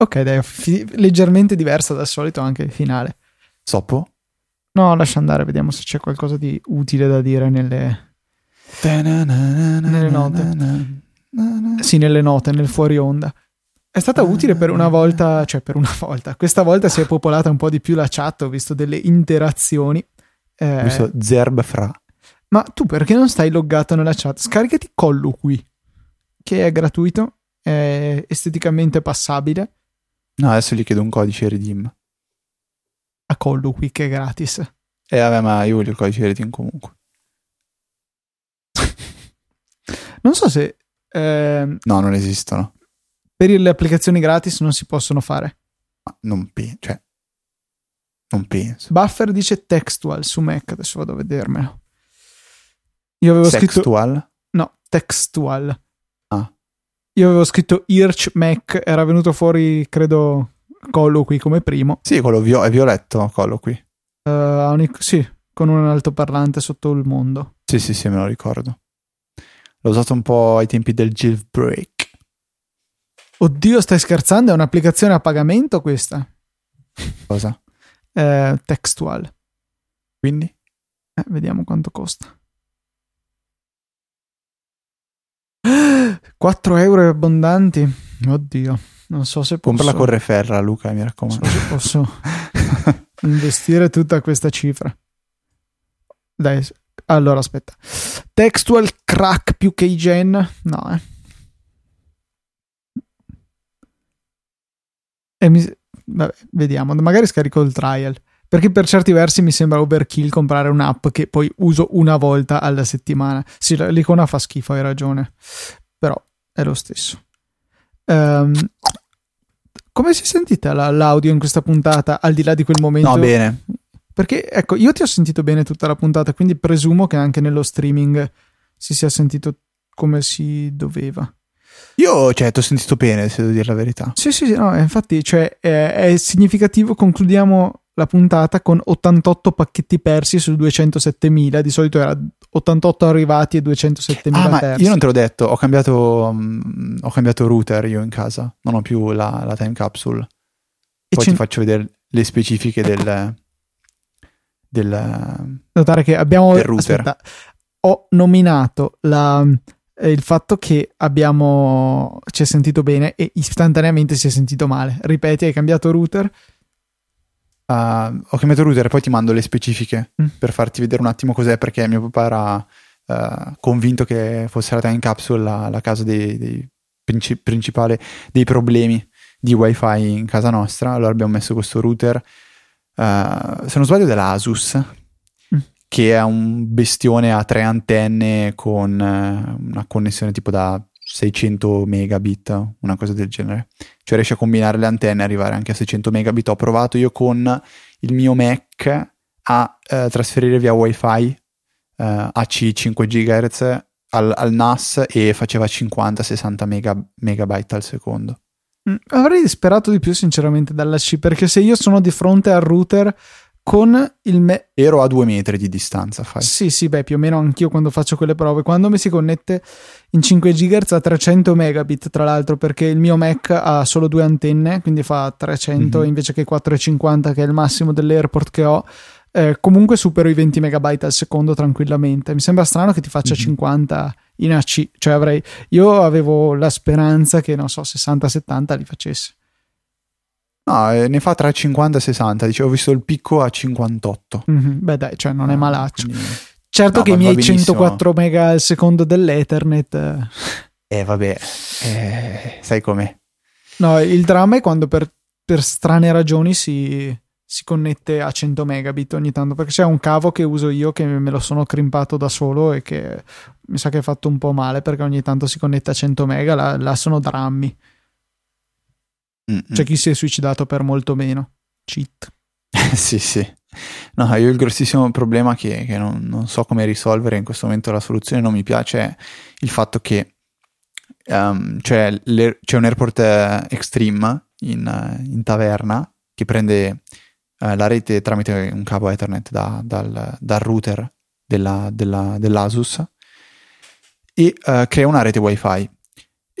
Ok, dai, fi- leggermente diversa dal solito anche il finale. Soppo? No, lascia andare, vediamo se c'è qualcosa di utile da dire nelle, nelle note. Sì, nelle note, nel fuori onda. È stata utile per una volta, cioè per una volta. Questa volta si è popolata un po' di più la chat, ho visto delle interazioni. Eh, Ho visto Zerb Fra. ma tu perché non stai loggato nella chat? Scaricati Colloqui, che è gratuito, è esteticamente passabile, No, adesso gli chiedo un codice redeem. a Colloqui che è gratis. E vabbè, ma io voglio il codice redeem comunque. Non so se ehm, No, non esistono. per le applicazioni gratis non si possono fare. Ma non penso, cioè, non penso. Buffer dice textual su Mac, adesso vado a vedermelo. Io avevo scritto Sexual? no, textual. Io avevo scritto Irch Mac, era venuto fuori credo colloqui come primo. Sì, quello vio- è violetto, quello qui. Eh, un sì, con un altoparlante sotto il mondo. Sì, sì, sì, me lo ricordo. L'ho usato un po' ai tempi del jailbreak. Oddio, stai scherzando? È un'applicazione a pagamento questa? Cosa? Eh, textual. Quindi? Eh, vediamo quanto costa. 4 euro abbondanti. Oddio, non so se posso, Comprala con Referra, Luca, mi raccomando. non so se posso investire tutta questa cifra. Dai, allora aspetta. Textual crack più che Gen? No, eh. E mi- vabbè, vediamo, magari scarico il trial. Perché per certi versi mi sembra overkill comprare un'app che poi uso una volta alla settimana. Sì, l'icona fa schifo, hai ragione. È lo stesso. Ehm, come si è sentita la- l'audio in questa puntata, al di là di quel momento? No, bene. Perché, ecco, io ti ho sentito bene tutta la puntata, quindi presumo che anche nello streaming si sia sentito come si doveva. Io, cioè, ti ho sentito bene, se devo dire la verità. Sì, sì, sì, no, infatti, cioè, è, è significativo, concludiamo la puntata con 88 pacchetti persi su 207.000, di solito era 88 arrivati e 207.000 Ah, ma persi. io non te l'ho detto, ho cambiato, mm, ho cambiato router io in casa, non ho più la, la time capsule. E Poi ti faccio vedere le specifiche del... del notare che abbiamo Del router. aspetta, ho nominato la- eh, il fatto che abbiamo ci è sentito bene e istantaneamente si è sentito male. Ripeti, hai cambiato router? Ah, ho cambiato router, poi ti mando le specifiche Mm. per farti vedere un attimo cos'è, perché mio papà era eh, convinto che fosse la time capsule la, la causa dei, dei princi- principale dei problemi di wifi in casa nostra. Allora abbiamo messo questo router, eh, se non sbaglio dell'Asus, Mm. che è un bestione a tre antenne con eh, una connessione tipo da 600 megabit, una cosa del genere. Cioè riesce a combinare le antenne e arrivare anche a 600 megabit. Ho provato io con il mio Mac a eh, trasferire via wifi eh, AC 5 GHz al, al NAS e faceva 50-60 mega- megabyte al secondo. Mm, Avrei sperato di più, sinceramente, dalla C, perché se io sono di fronte al router con il me- Ero a due metri di distanza, fai. Sì, sì, beh, più o meno anch'io quando faccio quelle prove. Quando mi si connette in 5 GHz a 300 megabit, tra l'altro, perché il mio Mac ha solo due antenne, quindi fa 300 Mhm. invece che 450, che è il massimo dell'AirPort che ho. Eh, comunque supero i 20 megabyte al secondo tranquillamente. Mi sembra strano che ti faccia Mhm. 50 in AC, cioè avrei io avevo la speranza che non so 60-70 li facesse. No, eh, ne fa tra 50 e 60. Dicevo, ho visto il picco a 58. Mhm, Beh, dai, cioè non è Ah, malaccio. quindi- Certo No, che i miei benissimo. 104 mega al secondo dell'Ethernet eh, Eh, vabbè, eh, sai com'è. No, il dramma è quando per, per strane ragioni si, si connette a 100 megabit ogni tanto, perché c'è un cavo che uso io che me lo sono crimpato da solo e che mi sa che è fatto un po' male perché ogni tanto si connette a 100 mega, là, là sono drammi. Mm, C'è chi si è suicidato per molto meno. Cheat. sì, sì. No, io il grossissimo problema che, che non, non so come risolvere in questo momento la soluzione non mi piace è il fatto che ehm, c'è, c'è un airport eh, Extreme in, eh, in taverna che prende eh, la rete tramite un cavo Ethernet da- dal, dal router della- della- dell'Asus e eh, crea una rete wifi.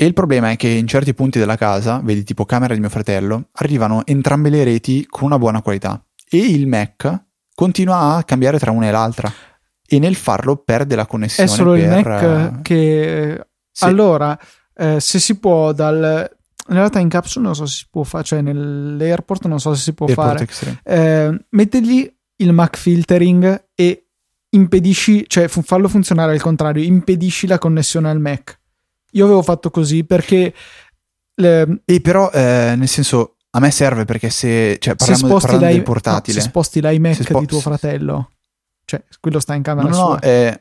E il problema è che in certi punti della casa, vedi tipo camera di mio fratello, arrivano entrambe le reti con una buona qualità e il Mac continua a cambiare tra una e l'altra e nel farlo perde la connessione. È solo per, il Mac che... sì. Allora, eh, se si può dal... In realtà in capsule non so se si può fare, cioè nell'airport non so se si può Airport fare. Eh, mettergli il Mac filtering e impedisci, cioè fallo funzionare al contrario, impedisci la connessione al Mac. Io avevo fatto così perché le- E però, eh, nel senso, a me serve perché se, cioè, se parliamo, l'i- del portatile. no, se sposti l'iMac Se spo- di tuo fratello, cioè quello sta in camera no, sua. no, eh,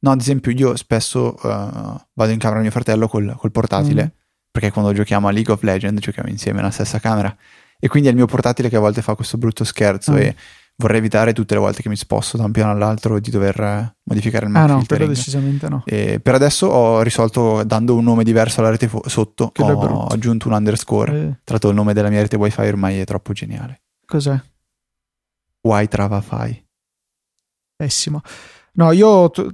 no, ad esempio io spesso eh, vado in camera di mio fratello col, col portatile, Mm. perché quando giochiamo a League of Legends giochiamo insieme nella stessa camera e quindi è il mio portatile che a volte fa questo brutto scherzo Mm. e vorrei evitare tutte le volte che mi sposto da un piano all'altro di dover eh, modificare il ah Mac no, filtering. decisamente no. E per adesso ho risolto dando un nome diverso alla rete fo- sotto, è ho aggiunto un underscore. Eh, Tra l'altro il nome della mia rete wifi ormai è troppo geniale. cos'è? Wi Travafy. Pessimo. No, io ho, t-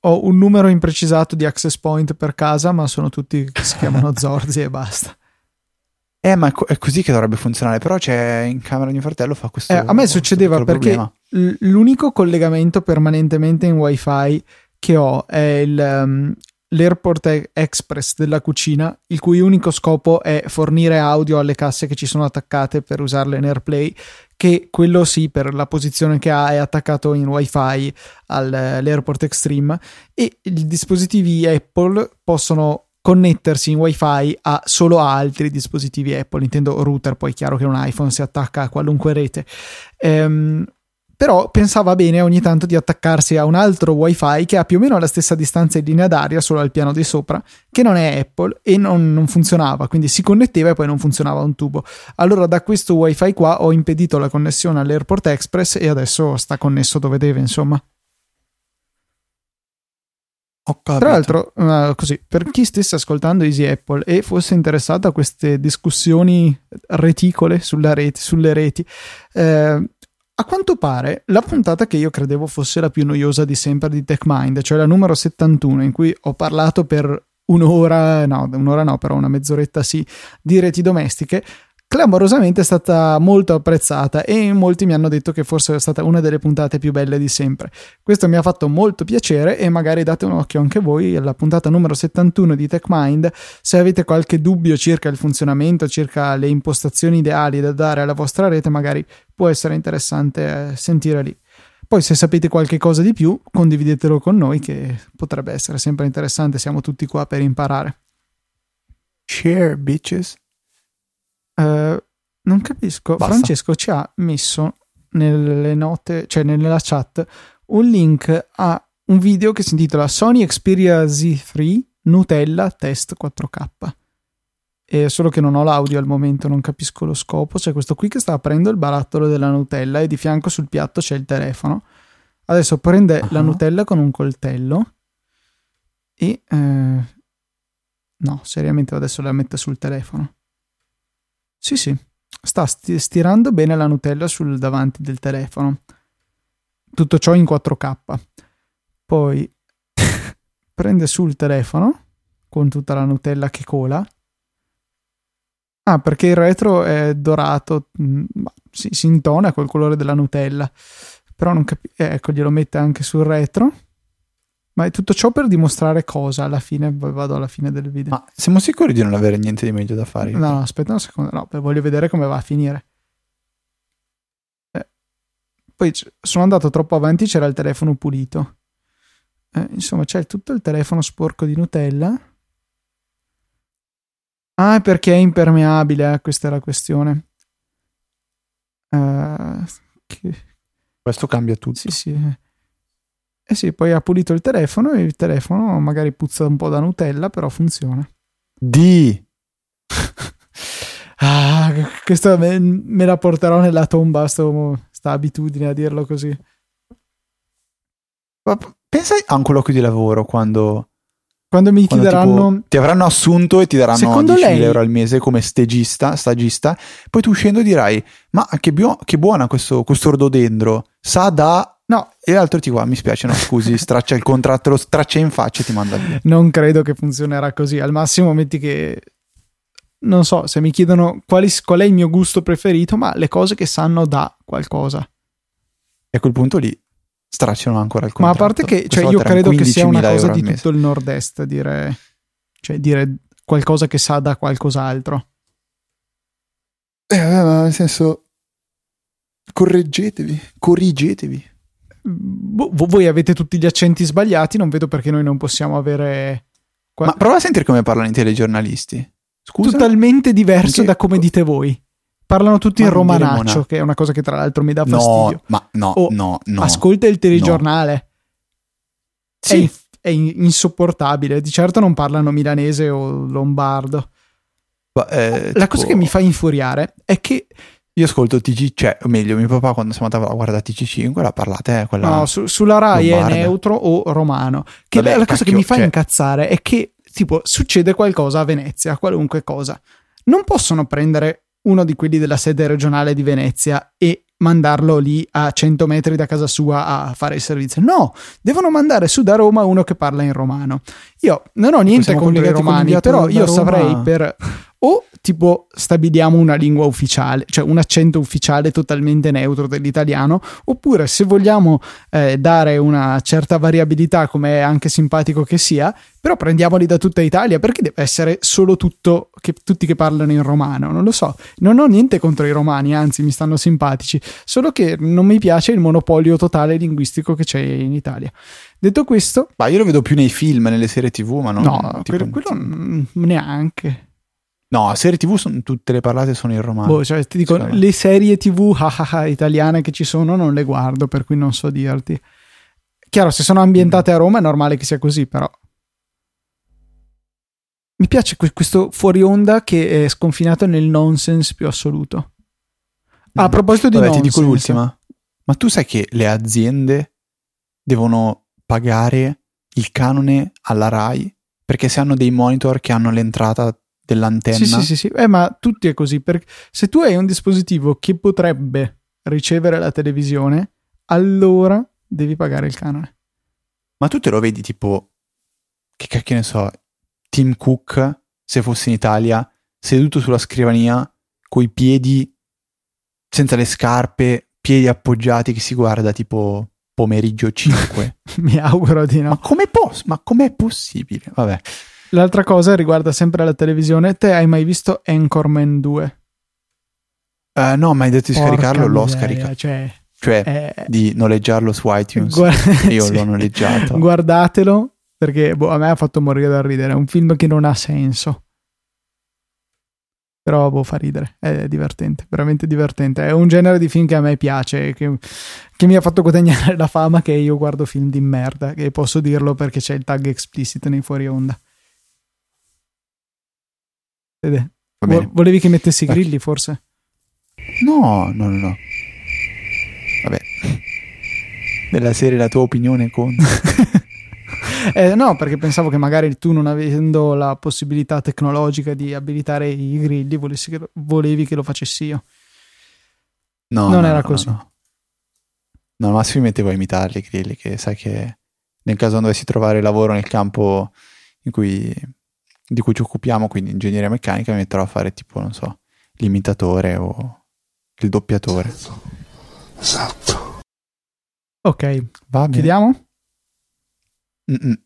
ho un numero imprecisato di access point per casa, ma sono tutti che si chiamano Zorzi e basta. Eh, ma è co- è così che dovrebbe funzionare. Però c'è in camera di mio fratello fa questo. Eh, a me succedeva perché problema. l'unico collegamento permanentemente in wifi che ho è il, um, l'Airport Express della cucina, il cui unico scopo è fornire audio alle casse che ci sono attaccate per usarle in AirPlay, che quello sì, per la posizione che ha, è attaccato in wifi al- all'Airport Extreme e i dispositivi Apple possono connettersi in wifi a solo altri dispositivi Apple, intendo router, poi è chiaro che un iPhone si attacca a qualunque rete. Ehm, però pensava bene ogni tanto di attaccarsi a un altro wifi che ha più o meno la stessa distanza in linea d'aria, solo al piano di sopra, che non è Apple e non, non funzionava, quindi si connetteva e poi non funzionava un tubo. Allora da questo wifi qua ho impedito la connessione all'Airport Express e adesso sta connesso dove deve, insomma. Tra l'altro, così, per chi stesse ascoltando Easy Apple e fosse interessato a queste discussioni reticole rete, sulle reti, eh, a quanto pare la puntata che io credevo fosse la più noiosa di sempre di TechMind, cioè la numero 71, in cui ho parlato per un'ora, no, un'ora no, però una mezz'oretta sì, di reti domestiche, clamorosamente è stata molto apprezzata e molti mi hanno detto che forse è stata una delle puntate più belle di sempre. Questo mi ha fatto molto piacere e magari date un occhio anche voi alla puntata numero 71 di TechMind se avete qualche dubbio circa il funzionamento, circa le impostazioni ideali da dare alla vostra rete, magari può essere interessante eh, sentire lì. Poi se sapete qualche cosa di più, condividetelo con noi che potrebbe essere sempre interessante, siamo tutti qua per imparare. Share, bitches. Eh, non capisco. Basta. Francesco ci ha messo nelle note, cioè nella chat, un link a un video che si intitola Sony Xperia Z3 Nutella Test 4K. E solo che non ho l'audio al momento, non capisco lo scopo. C'è questo qui che sta aprendo il barattolo della Nutella e di fianco sul piatto c'è il telefono. Adesso prende la Ah. Nutella con un coltello e... eh, no, seriamente adesso la mette sul telefono. Sì, sì, sta sti- stirando bene la Nutella sul davanti del telefono. Tutto ciò in 4K. Poi prende sul telefono con tutta la Nutella che cola. Ah, perché il retro è dorato, mm, si, si intona col colore della Nutella. Però non capisco. ecco, glielo mette anche sul retro. Ma è tutto ciò per dimostrare cosa alla fine. Poi vado alla fine del video. Ma siamo sicuri di non avere niente di meglio da fare? No, no, aspetta un secondo, no, voglio vedere come va a finire. Eh, Poi c- sono andato troppo avanti, c'era il telefono pulito. Eh, insomma, c'è tutto il telefono sporco di Nutella. Ah, è perché è impermeabile, eh, questa è la questione. Eh, che- Questo cambia tutto. sì, sì. Eh sì, poi ha pulito il telefono e il telefono magari puzza un po' da Nutella, però funziona. Di. Ah, questa me, me la porterò nella tomba, sto, sta abitudine a dirlo così. Ma pensa a un colloquio di lavoro quando, Quando mi quando chiederanno... tipo, ti avranno assunto e ti daranno Secondo 10.000 lei- euro al mese come stagista, stagista, poi tu uscendo dirai: Ma che, bio- che buona questo, questo rododendro, sa da No, e l'altro ti guarda, mi spiace, no, scusi, straccia il contratto, lo straccia in faccia e ti manda via. Non credo che funzionerà così. Al massimo metti che non so, se mi chiedono quali, qual è il mio gusto preferito, ma le cose che sanno da qualcosa. E a quel punto lì stracciano ancora il contratto. Ma a parte che cioè, io credo che sia una cosa di tutto il nord-est dire, cioè, dire qualcosa che sa da qualcos'altro. Eh, ma nel senso, correggetevi, corrigetevi. Bo- voi avete tutti gli accenti sbagliati, non vedo perché noi non possiamo avere... Qual- ma prova a sentire come parlano i telegiornalisti. Scusa? Totalmente diverso Perché... da come dite voi. Parlano tutti ma in romanaccio, che è una cosa che tra l'altro mi dà fastidio. No, ma no, oh, no, no. Ascolta il telegiornale. No. Sì. È, in, è, insopportabile. Di certo non parlano milanese o lombardo. Ma, eh, La tipo... cosa che mi fa infuriare è che io ascolto TG, cioè, o meglio, mio papà quando siamo andati a guardare TG5 la parlate è quella. No, su, sulla Rai lombarda. è neutro o romano. Che Vabbè, la cosa che mi fa cioè... incazzare è che tipo succede qualcosa a Venezia, qualunque cosa. Non possono prendere uno di quelli della sede regionale di Venezia e mandarlo lì a 100 metri da casa sua a fare il servizio. No, devono mandare su da Roma uno che parla in romano. Io non ho niente contro i romani, però io saprei per o tipo stabiliamo una lingua ufficiale, cioè un accento ufficiale totalmente neutro dell'italiano, oppure se vogliamo eh, dare una certa variabilità, come è anche simpatico che sia, però prendiamoli da tutta Italia, perché deve essere solo tutto, che, tutti che parlano in romano? Non lo so, non ho niente contro i romani, anzi mi stanno simpatici, solo che non mi piace il monopolio totale linguistico che c'è in Italia. Detto questo... Ma io lo vedo più nei film, nelle serie tv, ma non... No, tipo, quello, quello neanche. No, serie TV sono, tutte le parlate sono in romano. Boh, cioè, ti dico, le serie TV italiane che ci sono non le guardo, per cui non so dirti. Chiaro, se sono ambientate a Roma è normale che sia così, però. Mi piace questo fuori onda che è sconfinato nel nonsense più assoluto. Ah, a proposito di Vabbè, nonsense. ti dico l'ultima. Ma tu sai che le aziende devono pagare il canone alla RAI perché se hanno dei monitor che hanno l'entrata dell'antenna. Sì, sì, sì, sì. Eh, ma tutti è così. Perché se tu hai un dispositivo che potrebbe ricevere la televisione, allora devi pagare il canone. Ma tu te lo vedi tipo, che cacchio ne so, Tim Cook, se fosse in Italia, seduto sulla scrivania, coi piedi senza le scarpe, piedi appoggiati, che si guarda tipo pomeriggio 5. Mi auguro di no. Ma come posso? Ma com'è possibile? Vabbè. L'altra cosa riguarda sempre la televisione. Te hai mai visto Anchorman 2? Uh, eh, no, ma hai detto di Porca scaricarlo, l'ho scaricato. Cioè, cioè eh, di noleggiarlo su iTunes. Guarda- io sì. l'ho noleggiato. Guardatelo perché boh, a me ha fatto morire da ridere. È un film che non ha senso. Però boh, fa ridere, è divertente, veramente divertente. È un genere di film che a me piace, che, che mi ha fatto guadagnare la fama che io guardo film di merda, che posso dirlo perché c'è il tag explicit nei fuori onda. Vede. Volevi che mettessi i grilli, forse? No, no, no, no. Vabbè. Della serie la tua opinione conta. eh, no, perché pensavo che magari tu, non avendo la possibilità tecnologica di abilitare i grilli, che lo, volevi che lo facessi io. No, non no, era no, così. No, no. al massimo mi mettevo a imitarli i grilli, che sai che nel caso dovessi trovare lavoro nel campo in cui di cui ci occupiamo, quindi ingegneria meccanica, mi metterò a fare tipo, non so, l'imitatore o il doppiatore. Esatto. Ok, va bene. Chiediamo? Mm-mm.